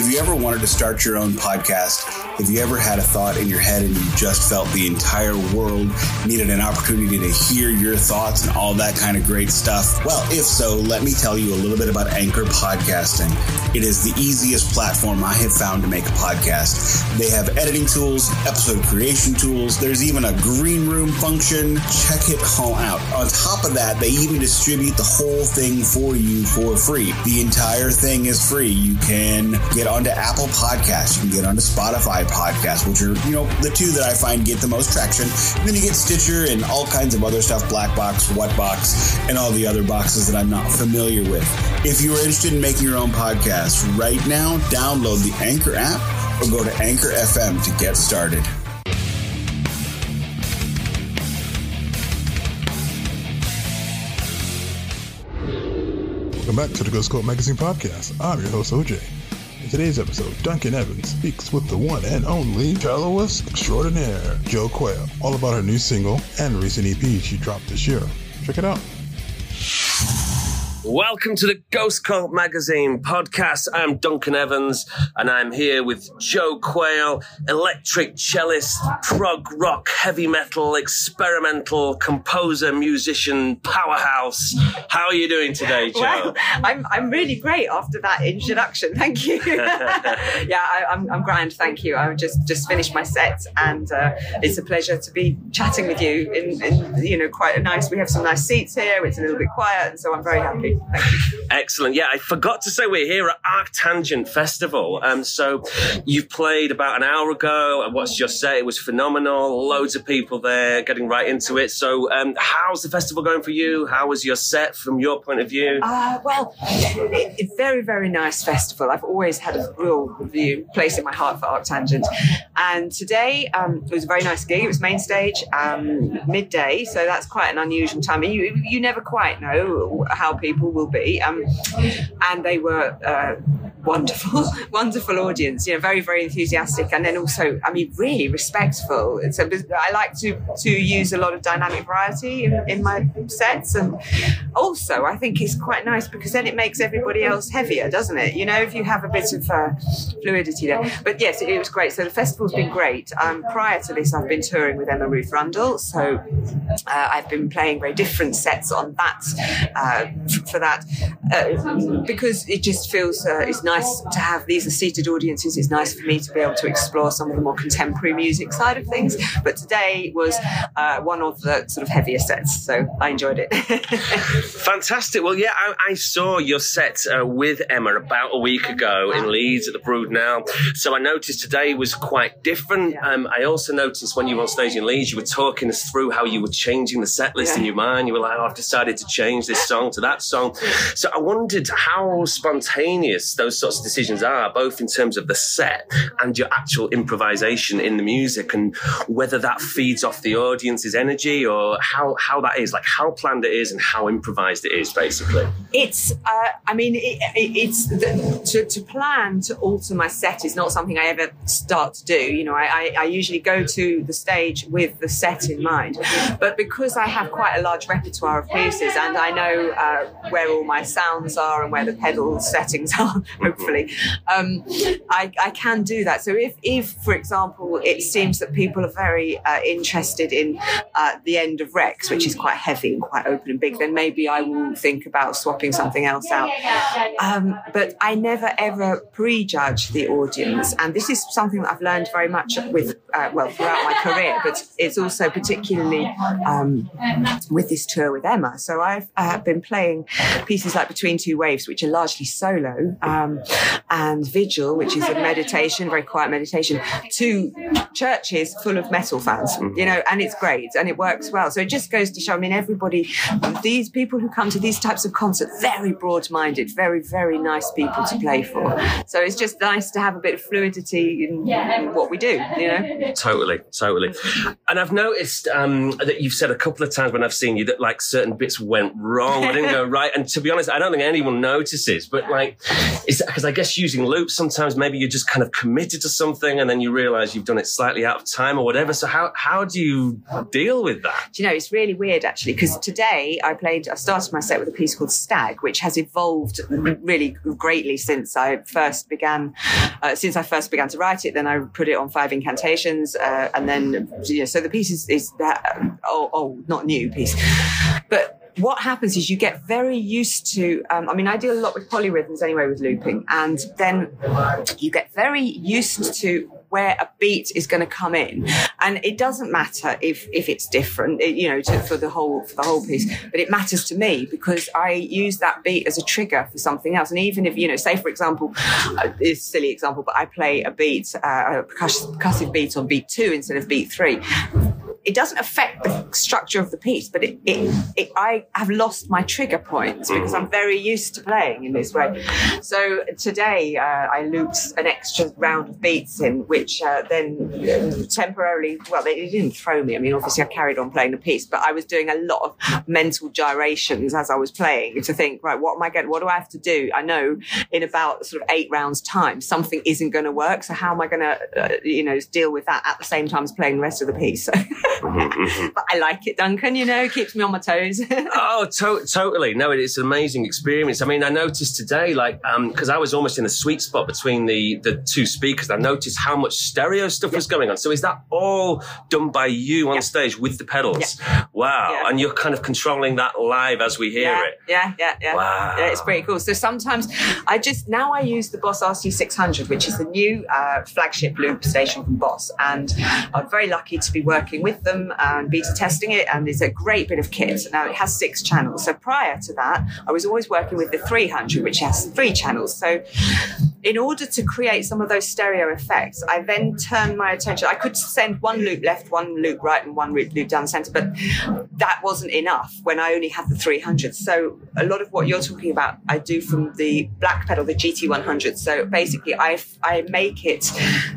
Have you ever wanted to start your own podcast? if you ever had a thought in your head and you just felt the entire world needed an opportunity to hear your thoughts and all that kind of great stuff? Well, if so, let me tell you a little bit about Anchor Podcasting. It is the easiest platform I have found to make a podcast. They have editing tools, episode creation tools, there's even a green room function. Check it all out. On top of that, they even distribute the whole thing for you for free. The entire thing is free. You can get onto Apple Podcasts, you can get onto Spotify Podcasts, which are, you know, the two that I find get the most traction. And then you get Stitcher and all kinds of other stuff, Black Box, What Box, and all the other boxes that I'm not familiar with. If you are interested in making your own podcast right now, download the Anchor app or go to Anchor FM to get started. Welcome back to the Ghost Cult Magazine podcast. I'm your host, OJ. Today's episode, Duncan Evans speaks with the one and only celloist extraordinaire, Jo Quail, all about her new single and recent EP she dropped this year. Check it out. Welcome to the Ghost Cult Magazine podcast. I'm Duncan Evans and I'm here with Jo Quail, electric cellist, prog rock, heavy metal, experimental composer, musician, powerhouse. How are you doing today, Jo? Well, I'm, I'm really great after that introduction. Thank you. yeah, I, am I'm, I'm grand. Thank you. I've just, just finished my set and uh, it's a pleasure to be chatting with you in, in, you know, quite a nice, we have some nice seats here. It's a little bit quiet. And so I'm very happy. Excellent. Yeah, I forgot to say we're here at ArcTanGent Festival. Um, so you've played about an hour ago. I watched your set. It was phenomenal. Loads of people there getting right into it. So um, how's the festival going for you? How was your set from your point of view? Uh, well, it, very, very nice festival. I've always had a real view, place in my heart for ArcTanGent. And today um, it was a very nice gig. It was main stage, um, midday. So that's quite an unusual time. You, you never quite know how people will be. Um, and they were uh, wonderful, wonderful audience. You know, very, very enthusiastic, and then also, I mean, really respectful. So I like to to use a lot of dynamic variety in, in my sets, and also I think it's quite nice because then it makes everybody else heavier, doesn't it? You know, if you have a bit of uh, fluidity there. But yes, it, it, was great. So the festival's been great. Um, prior to this, I've been touring with Emma Ruth Rundle, so uh, I've been playing very different sets on that uh, for that uh, because it just feels uh, it's nice to have these are seated audiences. It's nice for me to be able to explore some of the more contemporary music side of things. But today was uh, one of the sort of heavier sets, so I enjoyed it. Fantastic. Well, yeah, I, I saw your set uh, with Emma about a week ago in Leeds at the Brudenell. So I noticed today was quite different. Um, I also noticed when you were on stage in Leeds, you were talking us through how you were changing the set list yeah. in your mind. You were like, oh, I've decided to change this song to that song. So I wondered how spontaneous those sorts of decisions are, both in terms of the set and your actual improvisation in the music, and whether that feeds off the audience's energy or how how that is, like how planned it is and how improvised it is, basically. It's, uh, I mean, it, it, it's the, to, to plan to alter my set is not something I ever start to do. You know, I, I, I usually go to the stage with the set in mind, but because I have quite a large repertoire of pieces and I know uh, where all my sounds are and where the pedal settings are, hopefully, um, I, I, can do that. So if, if, for example, it seems that people are very uh, interested in uh, the end of Rex, which is quite heavy and quite open and big, then maybe I will think about swapping something else out. Um, but I never ever prejudge the audience, and this is something that I've learned very much with uh, well throughout my career, but it's also particularly um, with this tour with Emma. So I've uh, been playing pieces like Between Two Waves, which are largely solo, um, and Vigil, which is a meditation, very quiet meditation, to churches full of metal fans, you know, and it's great and it works well. So it just goes to show, I mean, everybody, these people who come to these types of concerts, very broad minded, very, very nice people to play for. So it's just nice to have a bit of fluidity in, in what we do, you know? Totally, totally. And I've noticed um, that you've you've said a couple of times when I've seen you that like certain bits went wrong, I didn't go right. And to be honest, I don't think anyone notices. But like, is because I guess using loops sometimes maybe you're just kind of committed to something and then you realize you've done it slightly out of time or whatever. So how how do you deal with that? Do you know, it's really weird actually, because today I played, I started my set with a piece called Stag, which has evolved really greatly since I first began, uh, since I first began to write it. Then I put it on five incantations, uh, and then, you know, so the piece is, is that, oh, oh, not new piece. But what happens is you get very used to um, i mean i deal a lot with polyrhythms anyway with looping and then you get very used to where a beat is going to come in, and it doesn't matter if if it's different, you know, to, for the whole for the whole piece. But it matters to me because I use that beat as a trigger for something else. And even if you know, say for example, uh, it's a silly example, but I play a beat, uh, a percussive beat on beat two instead of beat three it doesn't affect the structure of the piece, but it, it, it, I have lost my trigger points because I'm very used to playing in this way. So today uh, I looped an extra round of beats in, which uh, then temporarily, well, they, didn't throw me. I mean, obviously I carried on playing the piece, but I was doing a lot of mental gyrations as I was playing to think, right, what am I going? What do I have to do? I know in about sort of eight rounds time something isn't going to work. So how am I going to, uh, you know, deal with that at the same time as playing the rest of the piece? but I like it, Duncan. You know, it keeps me on my toes. oh, to- totally. No, it's an amazing experience. I mean, I noticed today, like, because um, I was almost in the sweet spot between the the two speakers. I noticed how much stereo stuff was going on. So is that all done by you on stage with the pedals? Wow! And you're kind of controlling that live as we hear it. Yeah, yeah, yeah. Wow! Yeah, it's pretty cool. So sometimes I just now I use the Boss RC600, which is the new uh, flagship loop station from Boss, and I'm very lucky to be working with them and beta testing it, and it's a great bit of kit. Now it has six channels. So prior to that, I was always working with the 300, which has three channels. So in order to create some of those stereo effects, I then turned my attention. I could send one loop left, one loop right, and one loop down the center, but that wasn't enough when I only had the 300. So a lot of what you're talking about, I do from the black pedal, the GT100. So basically, I I make it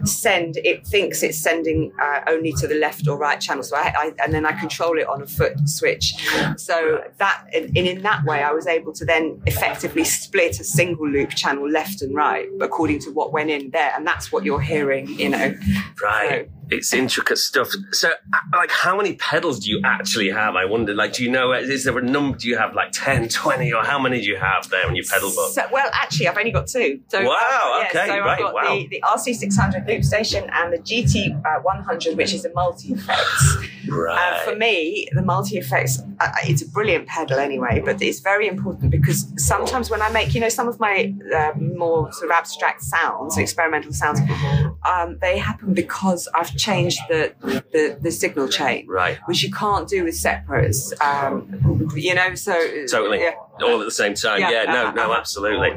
send. It thinks it's sending uh, only to the left or right channel. So I, I, and then I control it on a foot switch. So that and in that way, I was able to then effectively split a single loop channel left and right according to what went in there, and that's what you're hearing, you know. Right. So, it's intricate stuff. So, like, how many pedals do you actually have? I wonder, like, do you know, is there a number? Do you have like 10, 20, or how many do you have there on your pedal book? So, well, actually, I've only got two. So, wow, uh, yeah, okay, so right, I've got wow. the, the RC600 loop station and the GT100, which is a multi effects. Right. Uh, for me, the multi effects, uh, it's a brilliant pedal anyway, but it's very important because sometimes when I make, you know, some of my uh, more sort of abstract sounds, experimental sounds, um, they happen because I've changed the, the, the signal chain, right? Which you can't do with separates, um, you know. So totally, yeah. All at the same time. Yeah, yeah no, no, absolutely.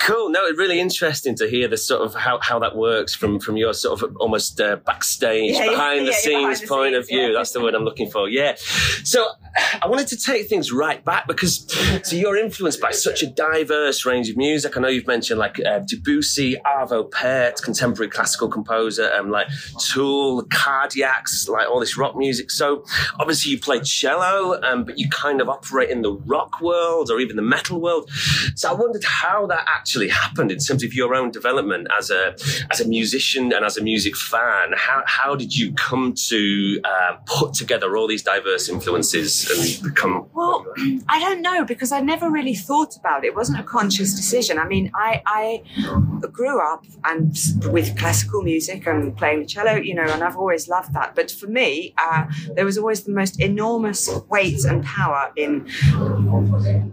cool. No, it's really interesting to hear the sort of how, how that works from from your sort of almost uh, backstage, yeah, behind the scenes behind the point of view. That's the word I'm looking for. Yeah. So I wanted to take things right back because so you're influenced by such a diverse range of music. I know you've mentioned like uh, Debussy, Arvo Pärt, contemporary classical composer, and um, like Tool, Cardiacs, like all this rock music. So obviously you play cello, um, but you kind of operate in the rock world or even the metal world. So I wondered how that actually happened in terms of your own development as a as a musician and as a music fan. How how did you come to uh, put together all these diverse influences and become? Well, I don't know because I never really thought about it. It wasn't a conscious decision. I mean, I I grew up and with classical music and playing the cello, you know, and I've always loved that. But for me, uh, there was always the most enormous weight and power in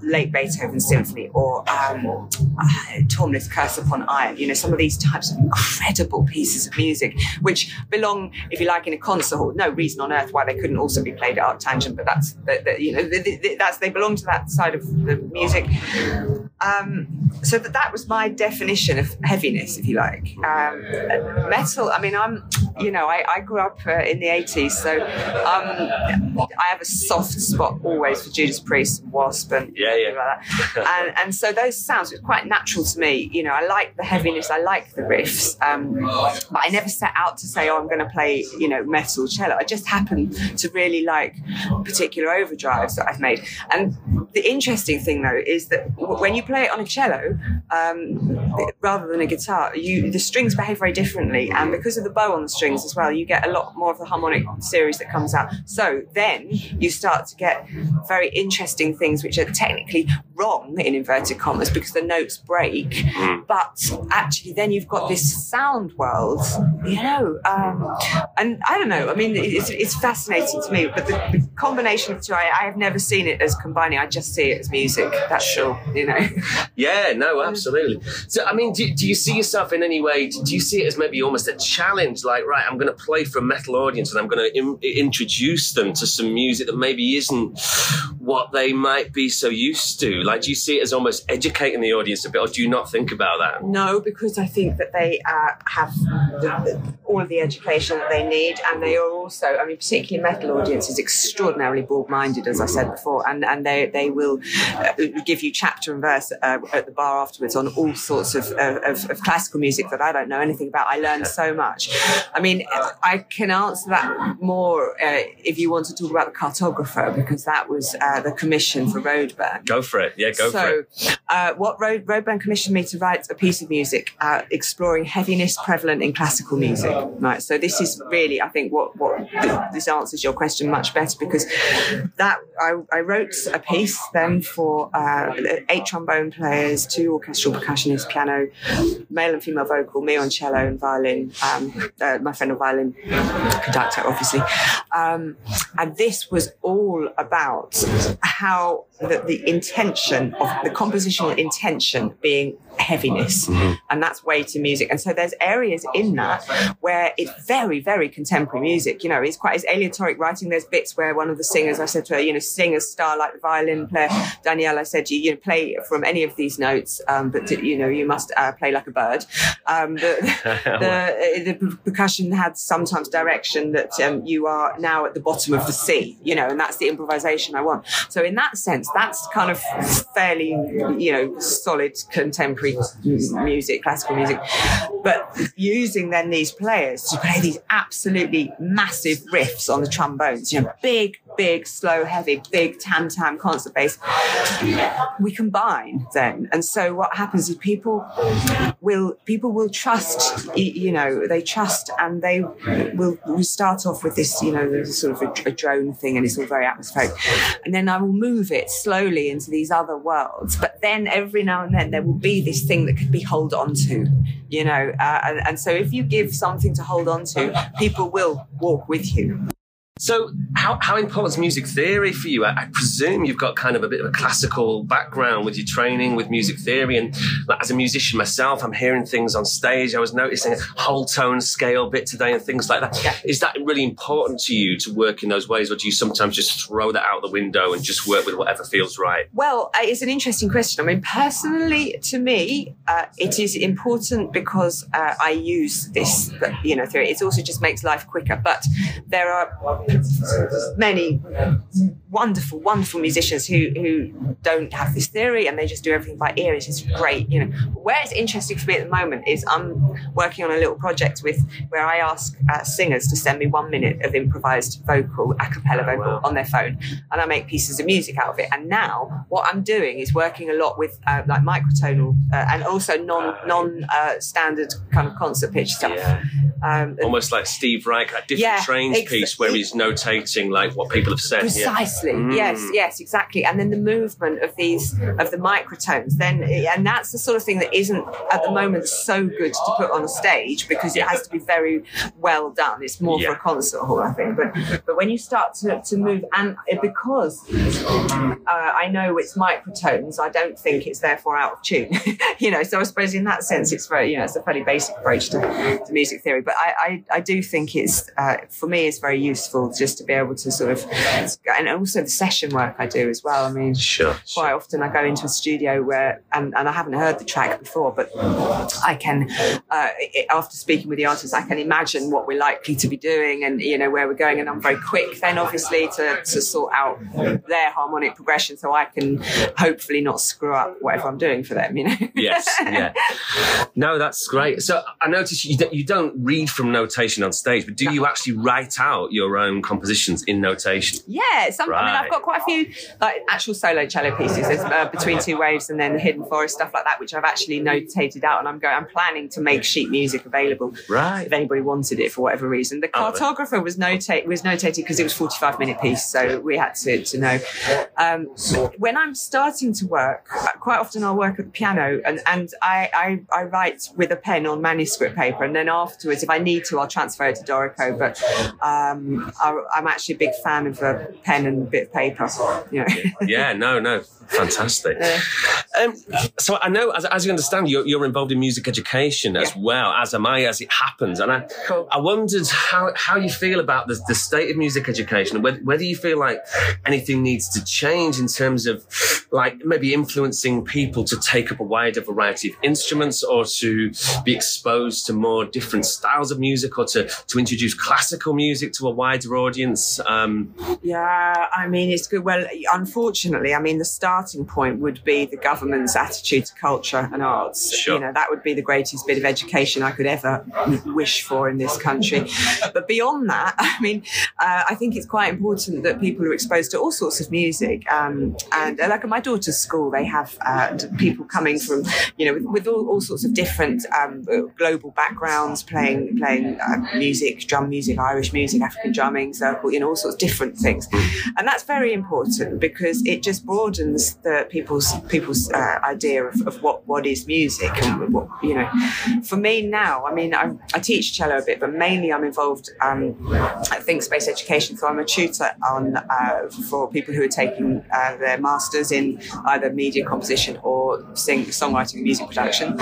late Beethoven symphony or um, uh, Curse Upon Iron. You know, some of these types of incredible pieces of music, which belong, if you like, in a concert hall. No reason on earth why they couldn't also be played at ArcTanGent, but that's you know, that's they belong to that side of the music. Um, so that that was my definition of heaviness, if you like. Um, metal. I mean, I'm, you know, I, I grew up uh, in the '80s, so um, I have a soft spot always for Judas Priest, and Wasp, and Yeah, yeah. like that. and, and so those sounds were quite natural to me. You know, I like the heaviness, I like the riffs, um, but I never set out to say, oh, I'm going to play, you know, metal cello. I just happened to really like particular overdrives that I've made. And the interesting thing, though, is that when you play it on a cello, um, rather than a guitar, you the strings behave very differently, and because of the bow on the strings as well, you get a lot more of the harmonic series that comes out. So then you start to get very interesting things which are technically wrong in inverted commas because the notes break, but actually then you've got this sound world, you know, um, and I don't know. I mean, it's, it's fascinating to me, but the, the combination of the two, I, I have never seen it as combining. I just see it as music. That's sure, you know. Yeah, no, absolutely. So, I mean, do, do you see yourself in any way? Do you see it as maybe almost a challenge? Like, right, I'm going to play for a metal audience and I'm going to in, introduce them to some music that maybe isn't what they might be so used to. Like, do you see it as almost educating the audience a bit, or do you not think about that? No, because I think that they uh, have the, the, all of the education that they need, and they are also, I mean, particularly metal audience is extraordinarily broad-minded, as I said before, and and they they will uh, give you chapter and verse uh, at the bar afterwards on all sorts of, of of classical music that I don't know anything about. I learned so much. I mean, I can answer that more uh, if you want to talk about the cartographer, because that was uh, the commission for Roadburn. Go for it. Yeah, go for so, it. uh, what Road, Roadburn commissioned me to write a piece of music uh, exploring heaviness prevalent in classical music. Right. So this is really, I think, what what th- this answers your question much better because that I, I wrote a piece then for uh, eight trombone players, two orchestral percussionists, piano, male and female vocal, me on cello and violin, um, uh, my friend on violin, conductor, obviously. Um, and this was all about how the, the intention of the compositional intention being heaviness, and that's way to music. And so there's areas in that where it's very, very contemporary music. You know, it's quite it's aleatoric writing. There's bits where one of the singers, I said to her, you know, sing a star like the violin player Danielle. I said, you, you know, play from any of these notes, um, but you know, you must uh, play like a bird. Um, the, the, the percussion had sometimes direction that um, you are now at the bottom of the sea, you know, and that's the improvisation I want. So in that sense, that's kind of fairly, you know, solid contemporary music, classical music. But using then these players to play these absolutely massive riffs on the trombones, you know, big, big, slow, heavy, big tam tam concert bass, we combine then. And so what happens is people will people will trust you know they trust and they will, will start off with this you know sort of a, a drone thing and it's all very atmospheric. And then i will move it slowly into these other worlds. But then every now and then there will be this thing that could be hold on to you know uh, and, and so if you give something to hold on to people will walk with you So, how, how important is music theory for you? I, I presume you've got kind of a bit of a classical background with your training with music theory. And like, as a musician myself, I'm hearing things on stage. I was noticing a whole tone scale bit today and things like that. Is Yeah. that really important to you to work in those ways? Or do you sometimes just throw that out the window and just work with whatever feels right? Well, uh, it's an interesting question. I mean, personally, to me, uh, it is important because uh, I use this, you know, theory. It also just makes life quicker. But there are many wonderful, wonderful musicians who who don't have this theory and they just do everything by ear. It's just great, you know. Where it's interesting for me at the moment is I'm working on a little project with where I ask uh, singers to send me one minute of improvised vocal, a cappella vocal wow. on their phone, and I make pieces of music out of it. And now what I'm doing is working a lot with uh, like microtonal uh, and also non non uh, standard kind of concert pitch stuff. Yeah. Um, Almost like Steve Reich, that different Yeah, trains ex- piece where he's notating like what people have said. Yeah. Precisely. Mm. Yes, yes, exactly. And then the movement of these of the microtones, then and that's the sort of thing that isn't at the moment so good to put on a stage because it has to be very well done. It's more Yeah. for a concert hall, I think. But but when you start to, to move and because uh, I know it's microtones, I don't think it's therefore out of tune. you know, so I suppose in that sense it's very you know, it's a fairly basic approach to, to music theory. But I, I, I do think it's uh, for me it's very useful just to be able to sort of and also the session work I do as well. I mean, Sure. quite often I go into a studio where and, and I haven't heard the track before, but I can uh, after speaking with the artist, I can imagine what we're likely to be doing and you know where we're going, and I'm very quick then obviously to to sort out their harmonic progression so I can hopefully not screw up whatever I'm doing for them. You know. yes, yeah. No, that's great. So I noticed you, don't- you don't read from notation on stage, but do you actually write out your own compositions in notation? Yeah, some, I mean, I've got quite a few like actual solo cello pieces. There's uh, Between Two Waves and then the Hidden Forest stuff like that, which I've actually notated out, and I'm going. I'm planning to make sheet music available Right. if anybody wanted it for whatever reason. The cartographer was notate was notated because it was 45 minute piece, so we had to to know. Um, when I'm starting to work, quite often I'll work at the piano, and and I, I I write with a pen on manuscript paper, and then afterwards, if I need to, I'll transfer it to Dorico. But um, I, I'm actually a big fan of a pen and a bit of paper. You know. Yeah, no, no. Fantastic. Yeah. Um, so I know, as, as you understand, you're, you're involved in music education as Yeah. well, as am I, as it happens. And I, Cool. I wondered how, how you feel about the, the state of music education whether, whether you feel like anything needs to change in terms of like maybe influencing people to take up a wider variety of instruments or to be exposed to more different styles of music or to, to introduce classical music to a wider audience. Um, Yeah, I mean, it's good. Well, unfortunately, I mean, the starting point would be the government's attitude to culture and arts. Sure. You know, that would be the greatest bit of education I could ever wish for in this country. But beyond that, I mean, uh, I think it's quite important that people are exposed to all sorts of music. Um, and uh, like at my daughter's school, they have uh, people coming from, you know, with, with all, all sorts of different um, global backgrounds, playing playing uh, music, drum music, Irish music, African drumming, circle, you know, all sorts of different things. And that's very important because it just broadens the people's people's uh, idea of, of what what is music and what you know. For me now i mean i, I teach cello a bit but mainly i'm involved um, at ThinkSpace Education. So i'm a tutor on uh, for people who are taking uh, their masters in either media composition or sing songwriting music production.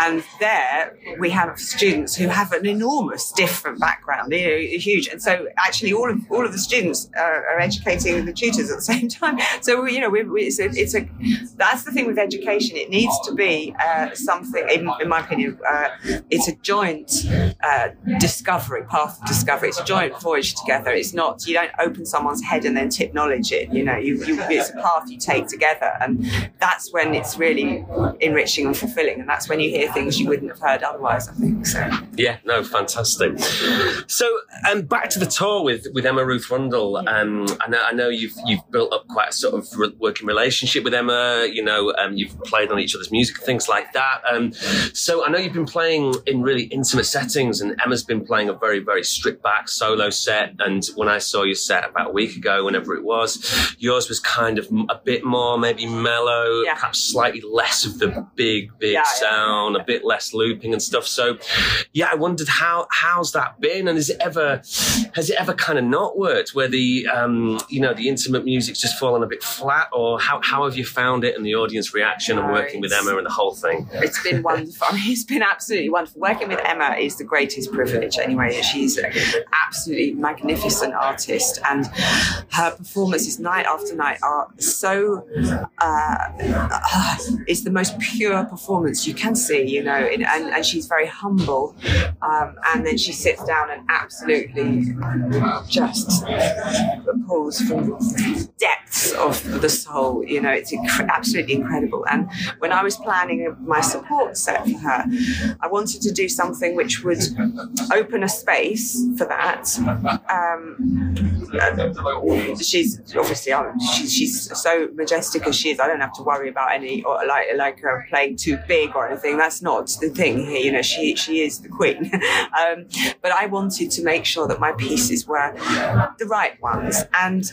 And there we have students who have an enormous different background you know huge. And so actually all of all of the students uh, are educating the tutors at the same time. So you know we, we, it's, a, it's a that's the thing with education. It needs to be uh, something in, in my opinion uh, it's a joint uh, discovery path of discovery. It's a joint voyage together. It's not you don't open someone's head and then tip knowledge it you know you, you it's a path you take together. And that's when it's really enriching and fulfilling. And that's when you hear things you wouldn't have heard otherwise i think so. Yeah, no, fantastic. So, um, back to the tour with, with Emma Ruth Rundle. Um, I know, I know you've you've built up quite a sort of re- working relationship with Emma. You know, um, you've played on each other's music, things like that. Um, so, I know you've been playing in really intimate settings, and Emma's been playing a very very stripped back solo set. And when I saw your set about a week ago, whenever it was, yours was kind of a bit more maybe mellow, Yeah. perhaps slightly less of the big big Yeah, yeah, sound, a bit less looping and stuff. So, yeah, I wondered how how's that been, and has it ever has it ever kind of not worked where the um, you know the intimate music's just fallen a bit flat, or how how have you found it and the audience reaction and working with Emma and the whole thing? it's been wonderful. I mean, it's been absolutely wonderful. Working with Emma is the greatest privilege, anyway. She's an absolutely magnificent artist, and her performances night after night are so. Uh, uh, it's the most pure performance you can see, you know, and, and she's very humble. Um, and then she sits down and absolutely just pulls from depths of the soul. You know, it's inc- absolutely incredible. And when I was planning my support set for her, I wanted to do something which would open a space for that. Um, she's obviously um, she's, so majestic as she is. I don't have to worry about any or like like her playing too big or anything. That's not the thing here. You know, she she is the queen. um, but I wanted to make sure that my pieces were the right ones. And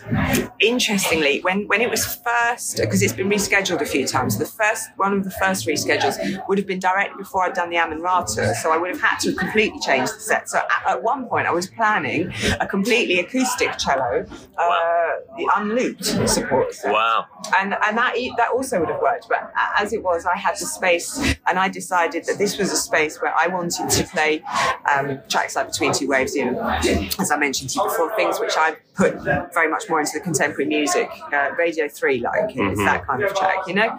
interestingly, when when it was first, because it's been rescheduled a few times, the first one of the first reschedules would have been directly before I'd done the Amenra so I would have had to completely change the set. So at, at one point, I was planning a completely acoustic cello, uh, the unlooped support set. Wow. and and that that also would have worked. But as it was, I had the space, and I decided that this was a space where I wanted to play um, tracks like Between Two Waves, you know, as I mentioned to you before, things which I put very much more into the contemporary music, uh, Radio Three, like it's that kind of track, you know.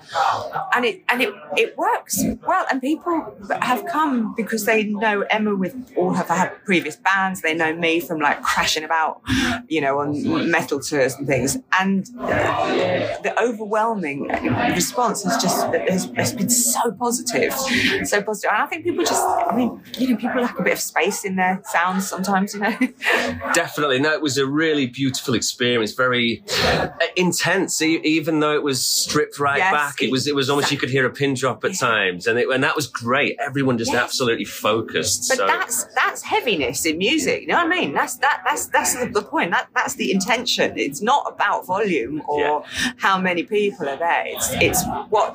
And it and it it works well, and people have come because they know Emma with all have had previous bands. They know me from like crashing about, you know, on metal tours and things, and the overwhelming response has just has, has been so positive, so positive. And I think people just, I mean, you know, people lack a bit of space in their sounds sometimes, you know. Definitely. No, it was a really beautiful experience, very uh, intense, e- even though it was stripped right Yes, back. It was, it was almost, you could hear a pin drop at Yeah. times. And, it, and that was great. Everyone just Yes. absolutely focused. But so, that's that's heaviness in music. You know what I mean? That's that that's that's the, the point. That that's the intention. It's not about volume or how many people are there. It's it's what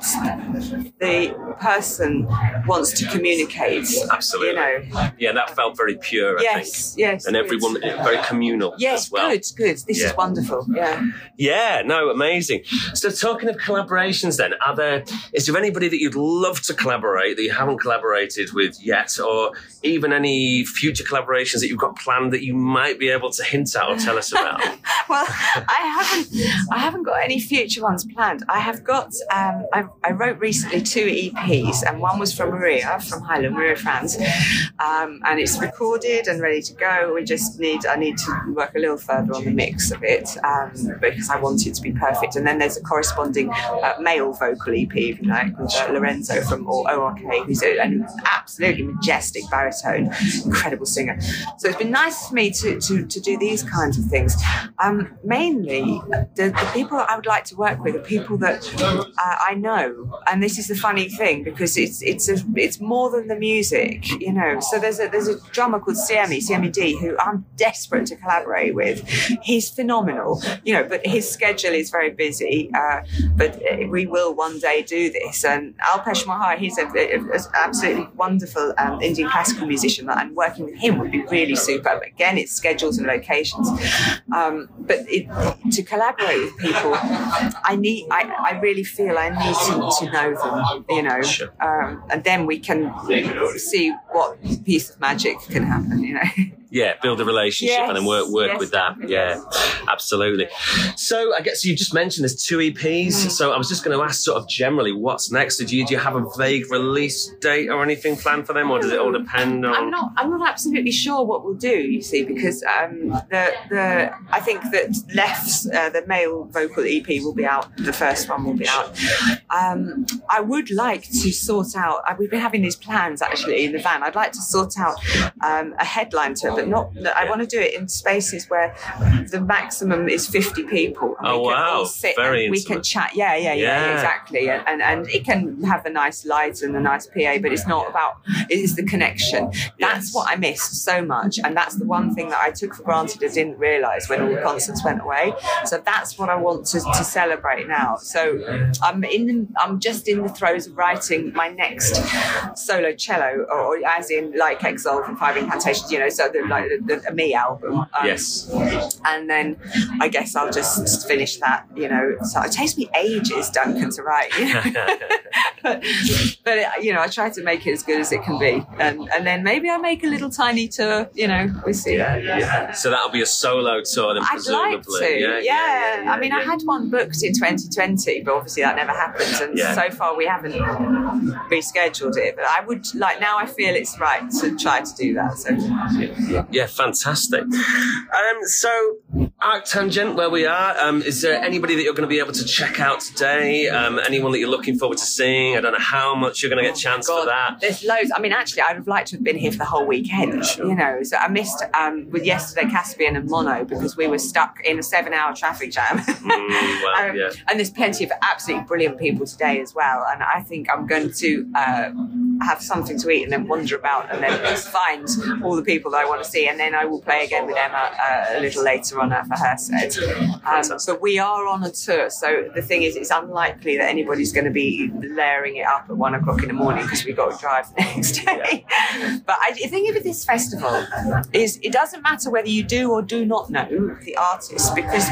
the person wants to communicate. Absolutely. You know. yeah, that felt very pure, I Yes. think. Yes. And everyone, very communal Yes. as well. Good. Good. This Yeah. is wonderful. Yeah. Yeah, no, amazing. So, talking of collaborations, then, are there is there anybody that you'd love to collaborate that you haven't collaborated with yet, or even any future collaborations that you've got planned that you might be able to hint at or tell us about? well, I haven't, I haven't got any future ones planned. I have got, um, I, I wrote recently two EPs, and one was from Maria from Heilung, Maria Franz, um, and it's recorded and ready to go. We just need, I need to work a little further on the mix of it um, because I want it to be perfect. And then there's a corresponding uh, male vocal EP, if you like, with uh, Lorenzo from ORK, who's an absolutely majestic baritone, incredible singer. So it's been nice for me to, to, to do these kinds of things. Um, mainly, the, the people I would like to work with are people that uh, I know, and this is the funny thing because it's it's a, it's more than the music, you know. So there's a there's a drummer called Siemi Siemi D who I'm desperate to collaborate with. He's phenomenal, you know, but his schedule is very busy. Uh, but uh, we will one day do this. And Alpesh Mahar, he's a, a, a absolutely wonderful um, Indian classical musician, and working with him would be really super. Again, it's schedules and locations. Um, but it, to collaborate with people, I need, I, I really feel I need to, to know them, you know, um, and then we can see what piece of magic can happen, you know. Yeah, build a relationship and then work work yes, with that. Yeah, absolutely. So I guess you just mentioned there's two EPs. Mm. So I was just going to ask, sort of generally, what's next? Do you do you have a vague release date or anything planned for them, or does it all depend on? I'm not. I'm not absolutely sure what we'll do. You see, because um, the the I think that Left's uh, the male vocal EP will be out. The first one will be out. Um, I would like to sort out. uh, We've been having these plans actually in the van. I'd like to sort out um, a headline to it, but not. I want to do it in spaces where the maximum is 50 people. and Oh, we can all wow. sit Very we can chat. Yeah, yeah, yeah, Yeah. exactly. And, and and it can have a nice light and a nice PA, but it's not about. It is the connection. That's Yes. what I missed so much, and that's the one thing that I took for granted. I didn't realise when all the concerts went away. So that's what I want to, to celebrate now. So I'm in. The, I'm just in the throes of writing my next solo cello, or, or as in like Exile from Five Incantations. You know, so the like the, the, me album. Um, yes. and then I guess I'll just finish that, you know. So it takes me ages, Duncan, to write, you know. but, but you know, I try to make it as good as it can be, and and then maybe I make a little tiny tour, you know. We'll see. Yeah. So that'll be a solo tour, then I'd presumably. like to, yeah. I mean, I had one booked in 2020, but obviously that never happened, and Yeah. so far we haven't rescheduled it. But I would like now. I feel it's right to try to do that. So Yeah, fantastic. Um, so, ArcTanGent, where we are, um, is there anybody that you're going to be able to check out today? Um, anyone that you're looking forward to seeing? I don't know how much you're going to get a chance for that. There's loads. I mean, actually, I'd have liked to have been here for the whole weekend. You know, so I missed um, with yesterday Caspian and Mono because we were stuck in a seven-hour traffic jam. Mm, well, Um, yeah. And there's plenty of absolutely brilliant people today as well. And I think I'm going to uh, have something to eat and then wander about and then just find all the people that I want to see. And then I will play again with Emma uh, a little later on for her set. Um, but we are on a tour, so the thing is, it's unlikely that anybody's going to be layering it up at one o'clock in the morning because we've got to drive the next day. but I, the thing with this festival is it doesn't matter whether you do or do not know the artist because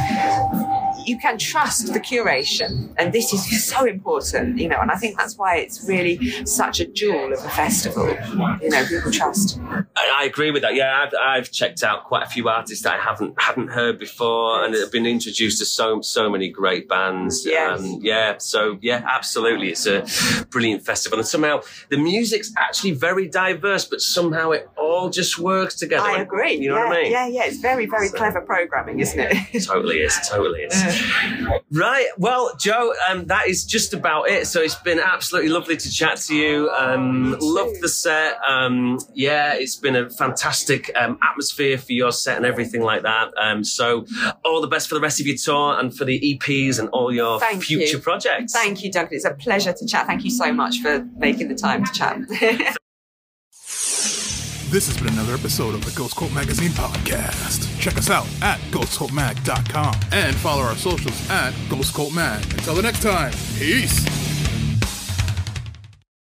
you can trust the curation and this is so important you know and i think that's why it's really such a jewel of a festival you know people trust I, agree with that. Yeah, I've, I've checked out quite a few artists that I haven't hadn't heard before, and have been introduced to so so many great bands. Yes. Um, yeah, so yeah, absolutely, it's a brilliant festival, and somehow the music's actually very diverse, but somehow it all just works together. i agree You know yeah, what I mean? yeah yeah it's very very clever programming isn't it Totally is, totally is. Right. Well, Jo, um, that is just about it. So it's been absolutely lovely to chat to you. Um, loved the set. Um, yeah, it's been a fantastic um, atmosphere for your set and everything like that. Um, so all the best for the rest of your tour and for the EPs and all your Thank future you. projects. thank you duncan it's a pleasure to chat thank you so much for making the time to chat This has been another episode of the Ghost Cult Magazine podcast. Check us out at ghostcultmag.com and follow our socials at Ghost Cult Mag. Until the next time, peace.